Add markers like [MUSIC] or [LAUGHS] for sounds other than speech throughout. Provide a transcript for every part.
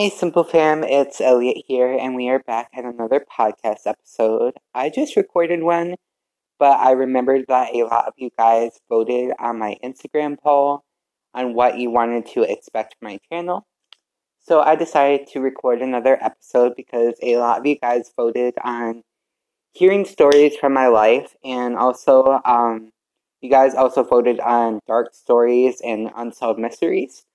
Hey, Simple Fam, it's Elliot here, and we are back at another podcast episode. I just recorded one, but I remembered that a lot of you guys voted on my Instagram poll on what you wanted to expect from my channel. So I decided to record another episode because a lot of you guys voted on hearing stories from my life, and also, um, you guys also voted on dark stories and unsolved mysteries.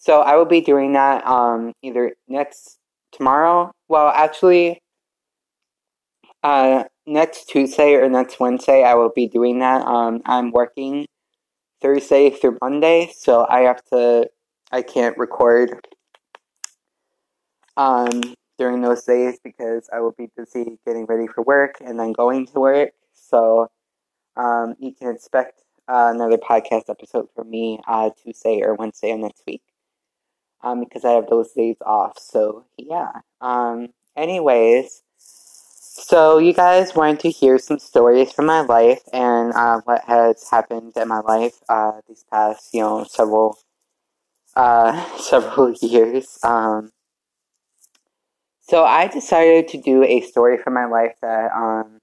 So I will be doing that um, either next tomorrow. Well, actually, uh, next Tuesday or next Wednesday, I will be doing that. Um, I'm working Thursday through Monday, so I have to. I can't record um, during those days because I will be busy getting ready for work and then going to work. So um, you can expect uh, another podcast episode from me uh, Tuesday or Wednesday of next week um, because I have those days off. So yeah. Um, anyways, so you guys wanted to hear some stories from my life and uh, what has happened in my life uh, these past, you know, several uh, [LAUGHS] several years. Um, so I decided to do a story from my life that um,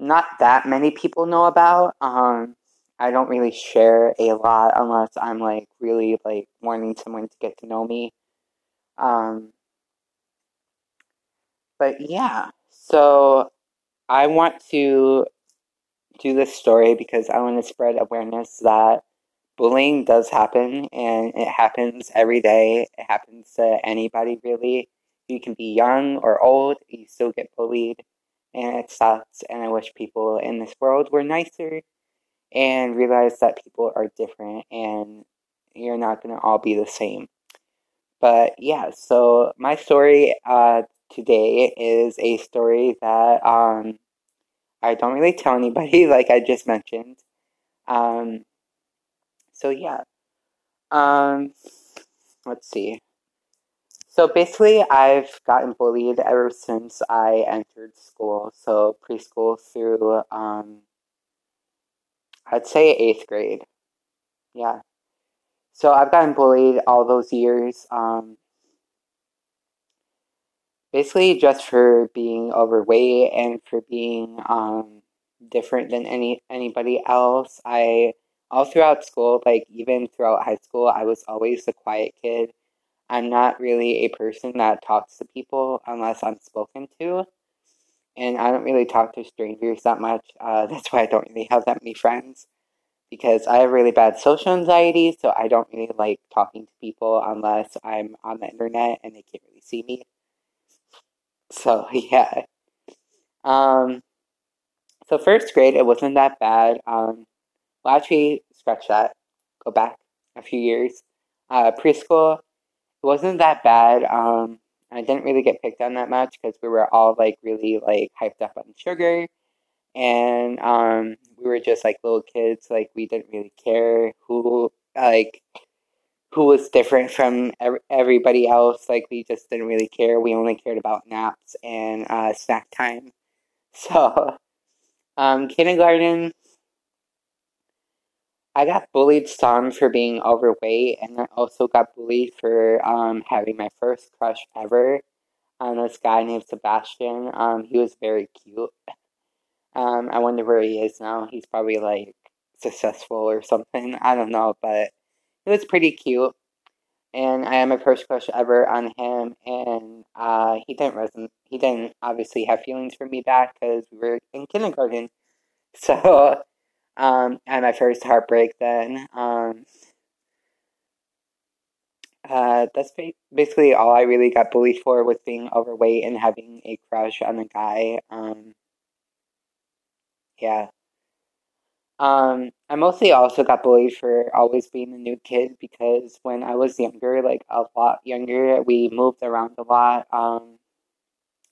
not that many people know about. Um, I don't really share a lot unless I'm like really like wanting someone to get to know me. Um, but yeah, so I want to do this story because I want to spread awareness that bullying does happen and it happens every day. It happens to anybody really. You can be young or old, you still get bullied, and it sucks. And I wish people in this world were nicer and realize that people are different and you're not going to all be the same. But yeah, so my story uh, today is a story that um, I don't really tell anybody, [LAUGHS] like I just mentioned. Um, so yeah. Um, let's see. So basically, I've gotten bullied ever since I entered school. So preschool through um, I'd say eighth grade. Yeah. So I've gotten bullied all those years. Um, basically, just for being overweight and for being um, different than any anybody else. I all throughout school, like even throughout high school, I was always the quiet kid. I'm not really a person that talks to people unless I'm spoken to and I don't really talk to strangers that much. Uh, [LAUGHS] that's why I don't really have that many friends because I have really bad social anxiety, so I don't really like talking to people unless I'm on the internet and they can't really see me. So [LAUGHS] yeah. Um. So first grade, it wasn't that bad. Um. Well, actually, scratch that. Go back a few years. Uh, preschool, it wasn't that bad. Um I didn't really get picked on that much because we were all like really like hyped up on sugar, and um, we were just like little kids. Like we didn't really care who like who was different from everybody else. Like we just didn't really care. We only cared about naps and uh, snack time. [LAUGHS] So, um, kindergarten, I got bullied some for being overweight, and I also got bullied for um, having my first crush ever on this guy named Sebastian. Um, he was very cute. Um, I wonder where he is now. He's probably like successful or something. I don't know, but he was pretty cute. And I had my first crush ever on him, and uh, he didn't reson- He didn't obviously have feelings for me back because we were in kindergarten. [LAUGHS] So um, had my first heartbreak then. Um, uh, that's basically all I really got bullied for was being overweight and having a crush on a guy. Um, yeah. Um, I mostly also got bullied for always being a new kid because when I was younger, like a lot younger, we moved around a lot. Um,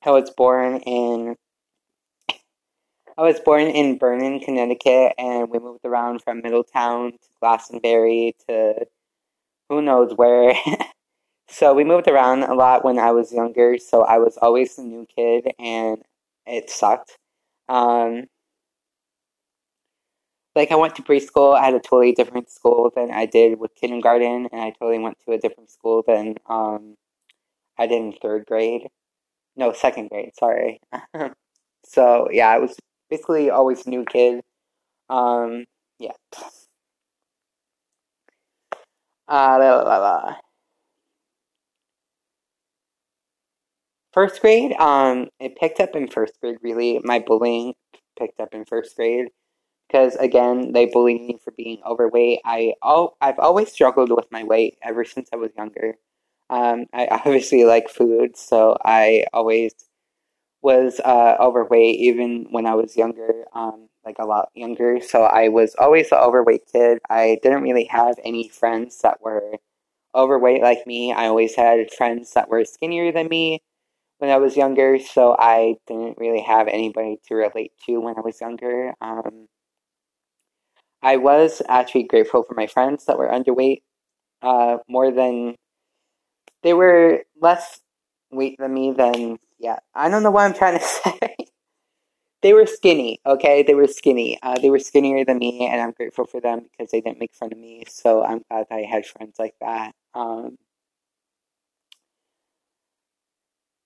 I was born in I was born in Vernon, Connecticut, and we moved around from Middletown to Glastonbury to who knows where. [LAUGHS] so we moved around a lot when I was younger, so I was always the new kid, and it sucked. Um, like I went to preschool, I had a totally different school than I did with kindergarten, and I totally went to a different school than um, I did in third grade. No, second grade, sorry. [LAUGHS] so, yeah, I was basically always new kid. Um, yeah. Uh, la, la, la. First grade, um, it picked up in first grade, really. My bullying picked up in first grade because again they bullied me for being overweight i oh i've always struggled with my weight ever since i was younger um, i [LAUGHS] obviously like food so i always was uh, overweight even when i was younger um, like a lot younger. So i was always the overweight kid. I didn't really have any friends that were overweight like me. I always had friends that were skinnier than me when i was younger. So i didn't really have anybody to relate to when i was younger. Um, I was actually grateful for my friends that were underweight, uh, more than they were less weight than me. Than yeah, I don't know what I'm trying to [LAUGHS] say. they were skinny, okay? They were skinny. Uh, they were skinnier than me, and I'm grateful for them because they didn't make fun of me. So I'm glad that I had friends like that. Um,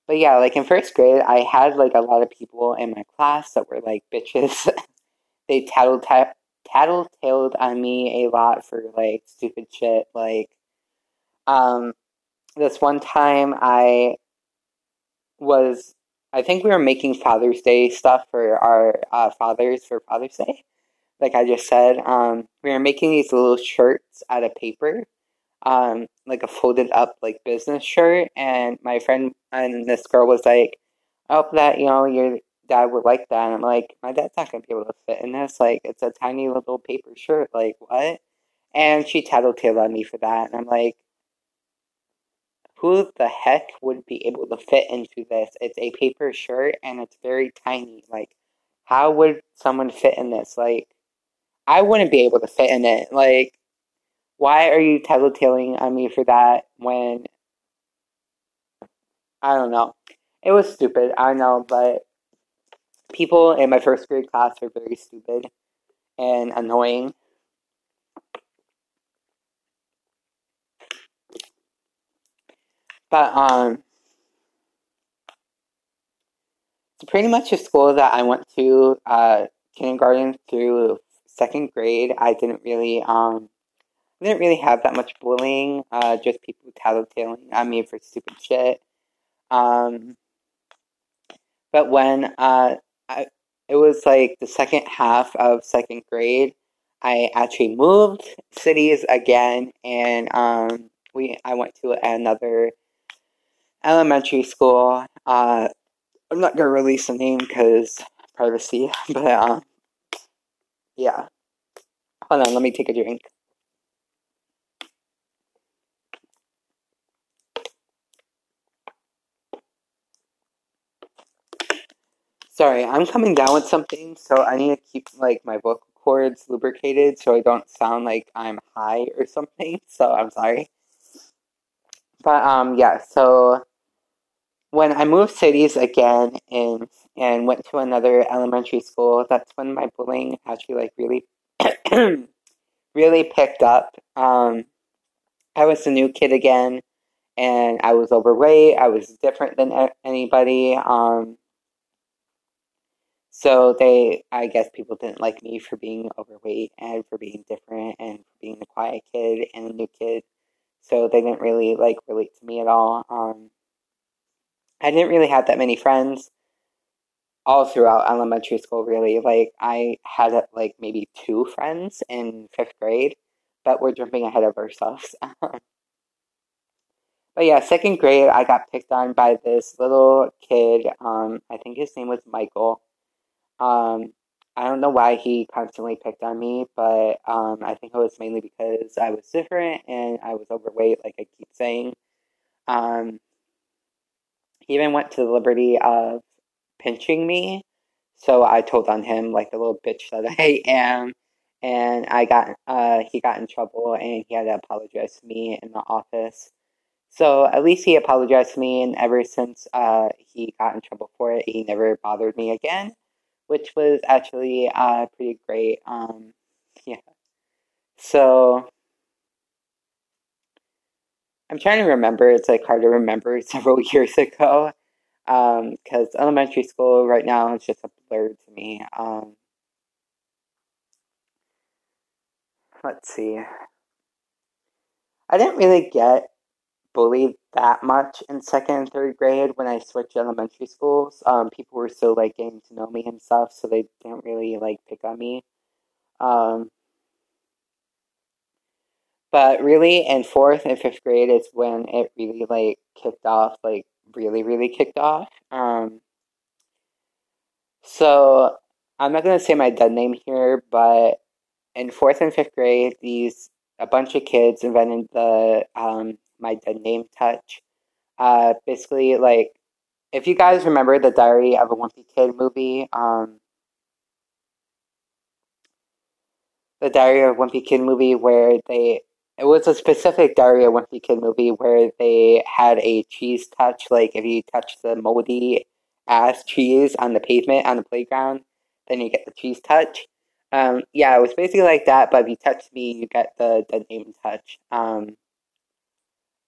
but yeah, like in first grade, I had like a lot of people in my class that were like bitches. [LAUGHS] they tattled tattletaled on me a lot for like stupid shit. Like, um, this one time I was, I think we were making Father's Day stuff for our uh, fathers for Father's Day. Like I just said, um, we were making these little shirts out of paper, um, like a folded up like business shirt. And my friend and this girl was like, "I hope that you know you're dad would like that. And I'm like, my dad's not to be able to fit in this. Like, it's a tiny little paper shirt. Like, what? And she tattletaled on me for that. And I'm like, who the heck would be able to fit into this? It's a paper shirt and it's very tiny. Like, how would someone fit in this? Like, I wouldn't be able to fit in it. Like, why are you tattletaling on me for that when I don't know. It was stupid, I know, but people in my first grade class are very stupid and annoying. But um it's pretty much a school that I went to uh kindergarten through second grade. I didn't really um I didn't really have that much bullying, uh just people tattletaling on me for stupid shit. Um but when uh I, it was like the second half of second grade. I actually moved cities again, and um, we I went to another elementary school. Uh, I'm not gonna release the name because privacy, [LAUGHS] but um, yeah. Hold on, let me take a drink. Sorry, I'm coming down with something, so I need to keep like my vocal cords lubricated so I don't sound like I'm high or something. [LAUGHS] So I'm sorry. But um yeah, so when I moved cities again and and went to another elementary school, that's when my bullying actually like really [CLEARS THROAT] really picked up. Um I was a new kid again and I was overweight. I was different than anybody. Um so they, I guess people didn't like me for being overweight and for being different and for being the quiet kid and the new kid. So they didn't really like relate to me at all. Um, I didn't really have that many friends all throughout elementary school. Really, like I had like maybe two friends in fifth grade, but we're jumping ahead of ourselves. [LAUGHS] but yeah, second grade, I got picked on by this little kid. Um, I think his name was Michael um, I don't know why he constantly picked on me, but um, I think it was mainly because I was different and I was overweight, like I keep saying. Um, even went to the liberty of pinching me, so I told on him like the little bitch that [LAUGHS] I am, and I got uh, he got in trouble and he had to apologize to me in the office. So at least he apologized to me, and ever since uh, he got in trouble for it, he never bothered me again which was actually uh, pretty great. Um, [LAUGHS] yeah. So, I'm trying to remember. It's like hard to remember [LAUGHS] several years ago because um, elementary school right now is just a blur to me. Um, let's see. I didn't really get bullied that much in second and third grade when I switched elementary schools. Um, people were still like getting to know me and stuff, so they didn't really like pick on me. Um, but really, in fourth and fifth grade is when it really like kicked off, like really, really kicked off. Um, so I'm not gonna say my dead name here, but in fourth and fifth grade, these a bunch of kids invented the um, my dead name touch. Uh, basically, like if you guys remember the Diary of a Wimpy Kid movie, um, the Diary of a Wimpy Kid movie where they it was a specific a Wimpy Kid movie where they had a cheese touch. Like if you touch the moldy ass cheese on the pavement on the playground, then you get the cheese touch. Um, yeah, it was basically like that, but if you touch me, you get the, the name touch. Um,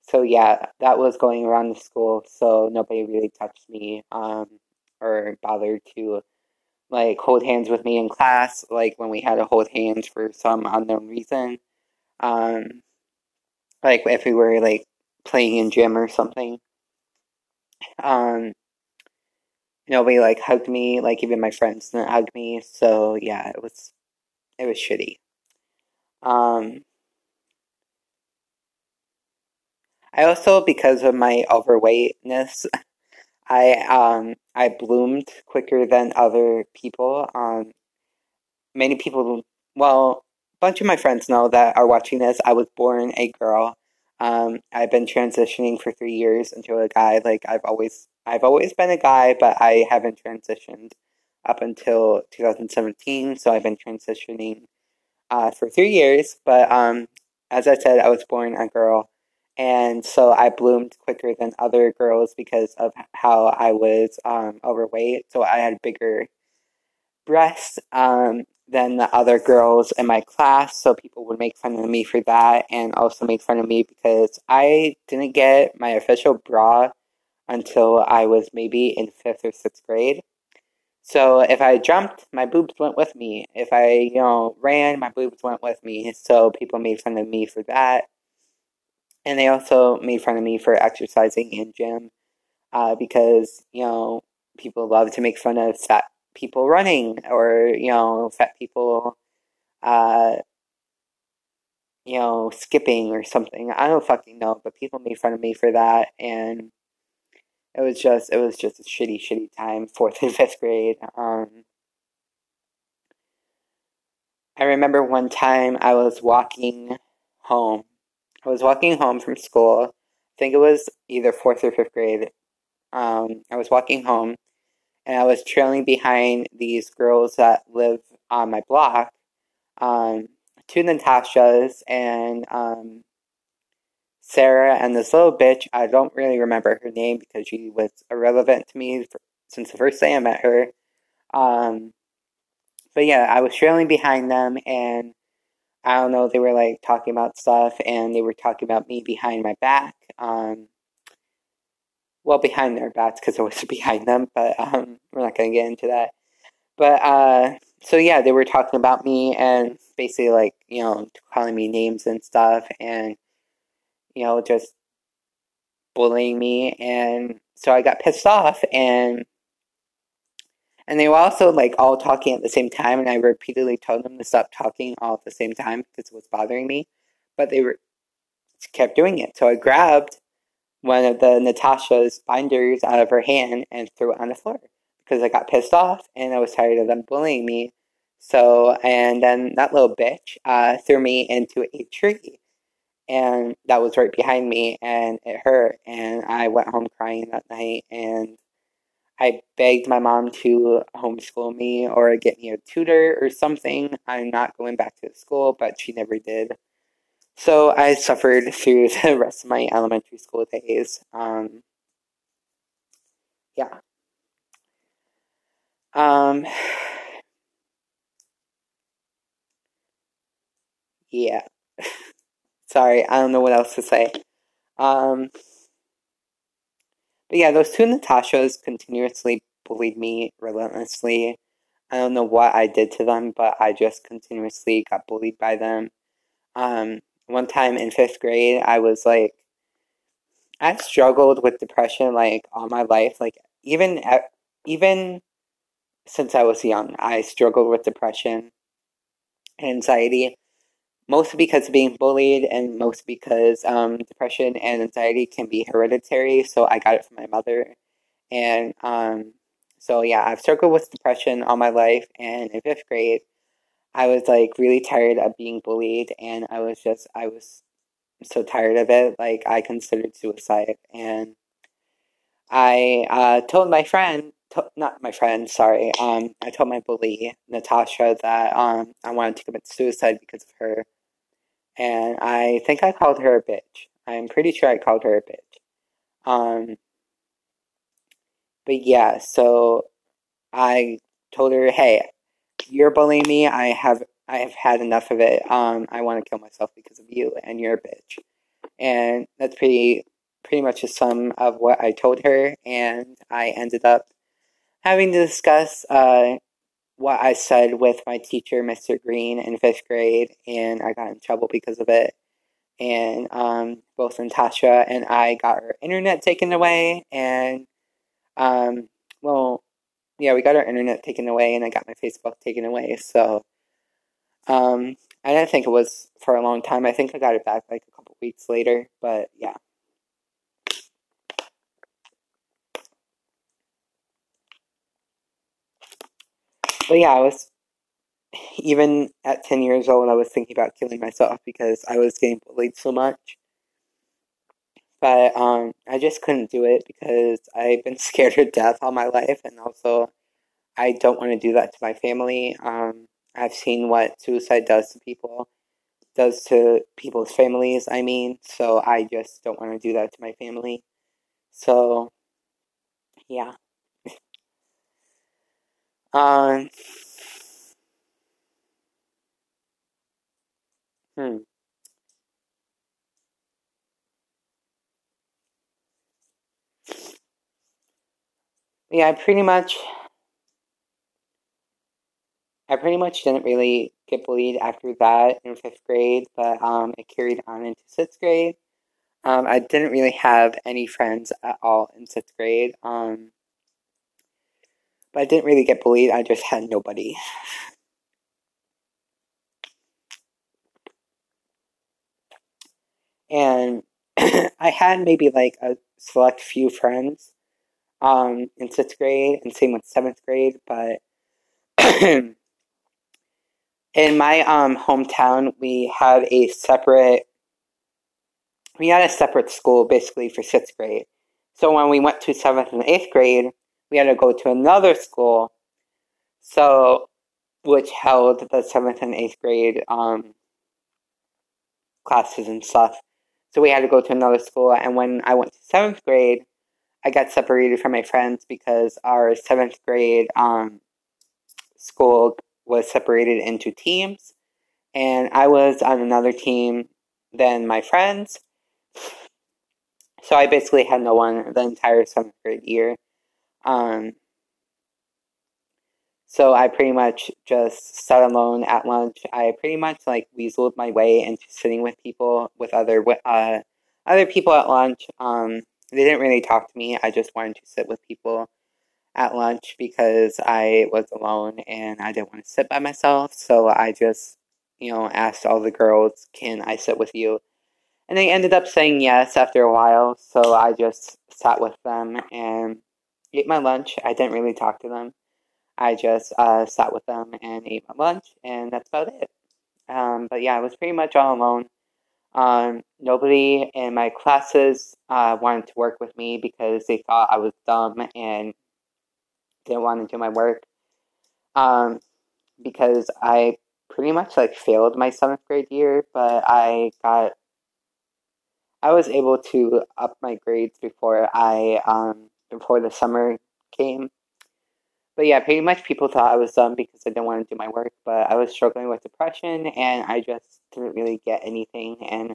so yeah, that was going around the school, so nobody really touched me um, or bothered to like hold hands with me in class, like when we had to hold hands for some unknown reason. Um, like if we were like playing in gym or something. Um, nobody like hugged me, like even my friends didn't hug me, so yeah, it was it was shitty. Um, I also, because of my overweightness, [LAUGHS] I um I bloomed quicker than other people. Um, many people, well, bunch of my friends know that are watching this. I was born a girl. Um, I've been transitioning for three years into a guy. Like I've always, I've always been a guy, but I haven't transitioned up until 2017. So I've been transitioning uh, for three years. But um, as I said, I was born a girl. And so I bloomed quicker than other girls because of how I was um, overweight. So I had bigger breasts um, than the other girls in my class. So people would make fun of me for that and also make fun of me because I didn't get my official bra until I was maybe in fifth or sixth grade. So if I jumped, my boobs went with me. If I, you know, ran, my boobs went with me. So people made fun of me for that. And they also made fun of me for exercising in gym uh, because, you know, people love to make fun of fat people running or, you know, fat people, uh, you know, skipping or something. I don't fucking know, but people made fun of me for that. And it was just it was just a shitty shitty time [LAUGHS] fourth and fifth grade um i remember one time i was walking home i was walking home from school i think it was either fourth or fifth grade um i was walking home and i was trailing behind these girls that live on my block um two natashas and um Sarah and this little bitch, I don't really remember her name because she was irrelevant to me for, since the first day I met her. Um, but yeah, I was trailing behind them and I don't know, they were like talking about stuff and they were talking about me behind my back. Um, well, behind their backs because I was [LAUGHS] behind them, but um, we're not going to get into that. But uh, so yeah, they were talking about me and basically like, you know, calling me names and stuff. And you know, just bullying me and so I got pissed off and and they were also like all talking at the same time and I repeatedly told them to stop talking all at the same time because it was bothering me. But they were kept doing it. So I grabbed one of the Natasha's binders out of her hand and threw it on the floor because I got pissed off and I was tired of them bullying me. So, and then that little bitch uh, threw me into a tree and that was right behind me and it hurt and i went home crying that night and i begged my mom to homeschool me or get me a tutor or something i'm not going back to school but she never did so i suffered through [LAUGHS] the rest of my elementary school days um, yeah um yeah [LAUGHS] Sorry, I don't know what else to say. Um, but yeah, those two Natashas continuously bullied me relentlessly. I don't know what I did to them, but I just continuously got bullied by them. Um, one time in fifth grade, I was like, I've struggled with depression like all my life. Like even at, even since I was young, I struggled with depression and anxiety, mostly because of being bullied, and mostly because um, depression and anxiety can be hereditary. So I got it from my mother, and um, so yeah, I've struggled with depression all my life. And in fifth grade, I was like really tired of being bullied, and I was just I was so tired of it. Like I considered suicide, and I uh, told my friend, to, not my friend, sorry. Um, I told my bully Natasha that um, I wanted to commit suicide because of her, and I think I called her a bitch. I'm pretty sure I called her a bitch. Um, but yeah, so I told her, "Hey, you're bullying me. I have I have had enough of it. Um, I want to kill myself because of you, and you're a bitch." And that's pretty pretty much a sum of what I told her, and I ended up having to discuss uh, what I said with my teacher, Mr. Green, in fifth grade, and I got in trouble because of it. And um, both Natasha and I got our internet taken away, and um, well, yeah, we got our internet taken away, and I got my Facebook taken away. So um, I didn't think it was for a long time. I think I got it back like a couple weeks later, but yeah. But yeah, I was even at 10 years old, I was thinking about killing myself because I was getting bullied so much. But um, I just couldn't do it because I've been [LAUGHS] scared to death all my life, and also I don't want to do that to my family. Um, I've seen what suicide does to people, does to people's families, I mean, so I just don't want to do that to my family. So, yeah. [LAUGHS] um, hmm. Yeah, pretty much I pretty much didn't really get bullied after that in fifth grade, but um, it carried on into sixth grade. Um, I didn't really have any friends at all in sixth grade. Um, but I didn't really get bullied. I just had nobody. And [CLEARS THROAT] I had maybe like a select few friends um, in sixth grade, and same with seventh grade, but [CLEARS THROAT] in my um, hometown, we had a separate we had a separate school basically for sixth grade. So when we went to seventh and eighth grade, we had to go to another school, so which held the seventh and eighth grade um, classes and stuff. So we had to go to another school, and when I went to seventh grade, I got separated from my friends because our seventh grade um, school was separated into teams, and I was on another team than my friends. So I basically had no one the entire seventh grade year. Um, so I pretty much just sat alone at lunch. I pretty much like weaseled my way into sitting with people, with other uh, other people at lunch. Um, they didn't really talk to me. I just wanted to sit with people at lunch because I was alone and I didn't want to sit by myself. So I just, you know, asked all the girls, "Can I sit with you?" And they ended up saying yes after a while. So I just sat with them and ate my lunch. I didn't really talk to them. I just uh, sat with them and ate my lunch, and that's about it. Um, but yeah, I was pretty much all alone. Um, nobody in my classes uh, wanted to work with me because they thought I was dumb and didn't want to do my work. Um, because I pretty much like failed my seventh grade year, but I got I was able to up my grades before I um before the summer came. But yeah, pretty much people thought I was dumb because I didn't want to do my work, but I was struggling with depression and I just didn't really get anything and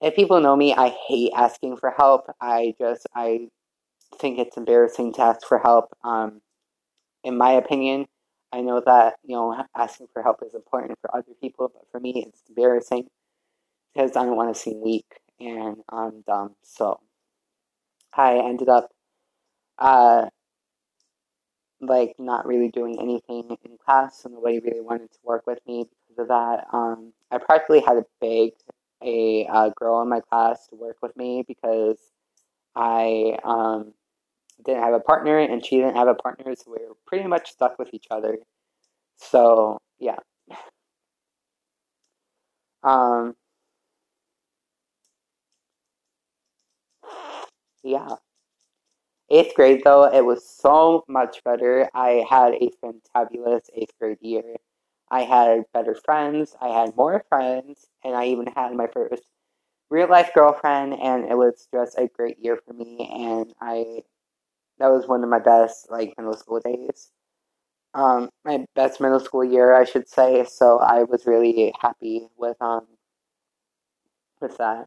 if people know me, I hate asking for help. I just I think it's embarrassing to ask for help. Um, in my opinion, I know that you know asking for help is important for other people, but for me, it's embarrassing because I don't want to seem weak and I'm dumb. So I ended up uh, like not really doing anything in class, so nobody really wanted to work with me because of that. Um, I practically had to beg a uh, girl in my class to work with me because I um, didn't have a partner and she didn't have a partner, so we were pretty much stuck with each other. So yeah. Um, yeah. Eighth grade, though, it was so much better. I had a fantabulous eighth grade year. I had better friends, I had more friends, and I even had my first real life girlfriend, and it was just a great year for me. And I, that was one of my best like middle school days. Um, my best middle school year, I should say. So I was really happy with um with that.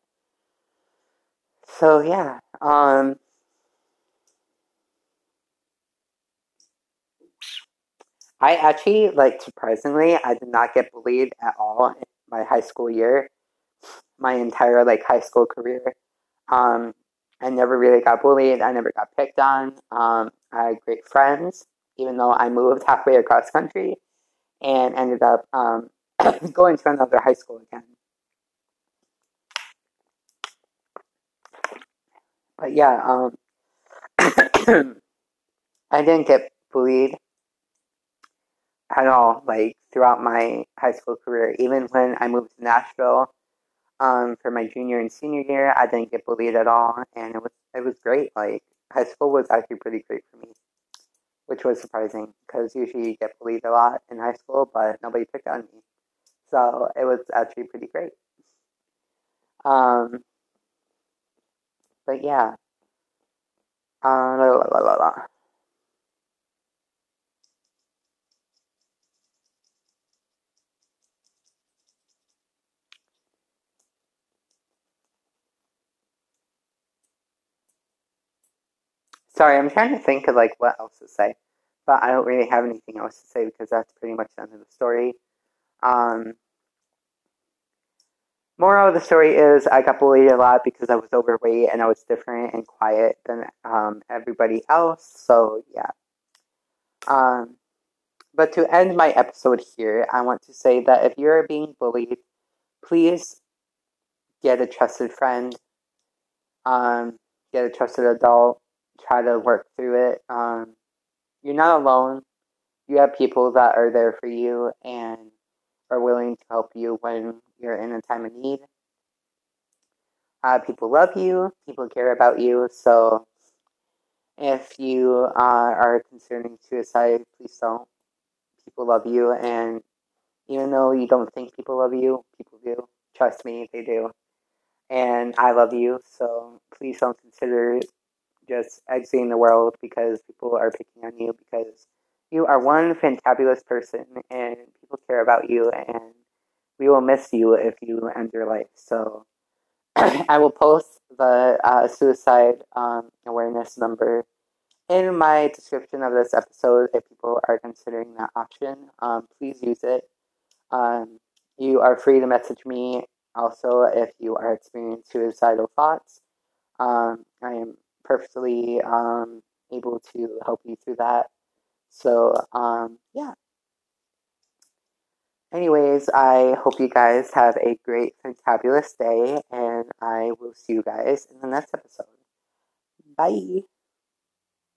So yeah, um, I actually, like, surprisingly, I did not get bullied at all in my high school year, my entire, like, high school career. Um, I never really got bullied. I never got picked on. Um, I had great friends, even though I moved halfway across country and ended up um, [COUGHS] going to another high school again. But yeah, um, [COUGHS] I didn't get bullied at all, like throughout my high school career. Even when I moved to Nashville um, for my junior and senior year, I didn't get bullied at all, and it was it was great. Like high school was actually pretty great for me, which was surprising because usually you get bullied a lot in high school, but nobody picked on me, so it was actually pretty great. Um, but yeah. Uh, la, la, la, Sorry, I'm trying to think of like what else to say, but I don't really have anything else to say because that's pretty much the end of the story. Um, moral of the story is I got bullied a lot because I was overweight and I was different and quiet than um, everybody else. So yeah. Um, but to end my episode here, I want to say that if you're being bullied, please get a trusted friend. Um, get a trusted adult try to work through it. Um, you're not alone. You have people that are there for you and are willing to help you when you're in a time of need. Uh, people love you, people care about you, so if you uh, are considering suicide, please don't. People love you, and even though you don't think people love you, people do. Trust me, they do. And I love you, so please don't consider just exiting the world because people are picking on you because you are one fantabulous person and people care about you and we will miss you if you end your life. So [CLEARS THROAT] I will post the uh, suicide um, awareness number in my description of this episode if people are considering that option. Um, please use it. Um, you are free to message me also if you are experiencing suicidal thoughts. Um, I am perfectly um, able to help you through that. So, um, yeah. Anyways, I hope you guys have a great, fantabulous day, and I will see you guys in the next episode. Bye.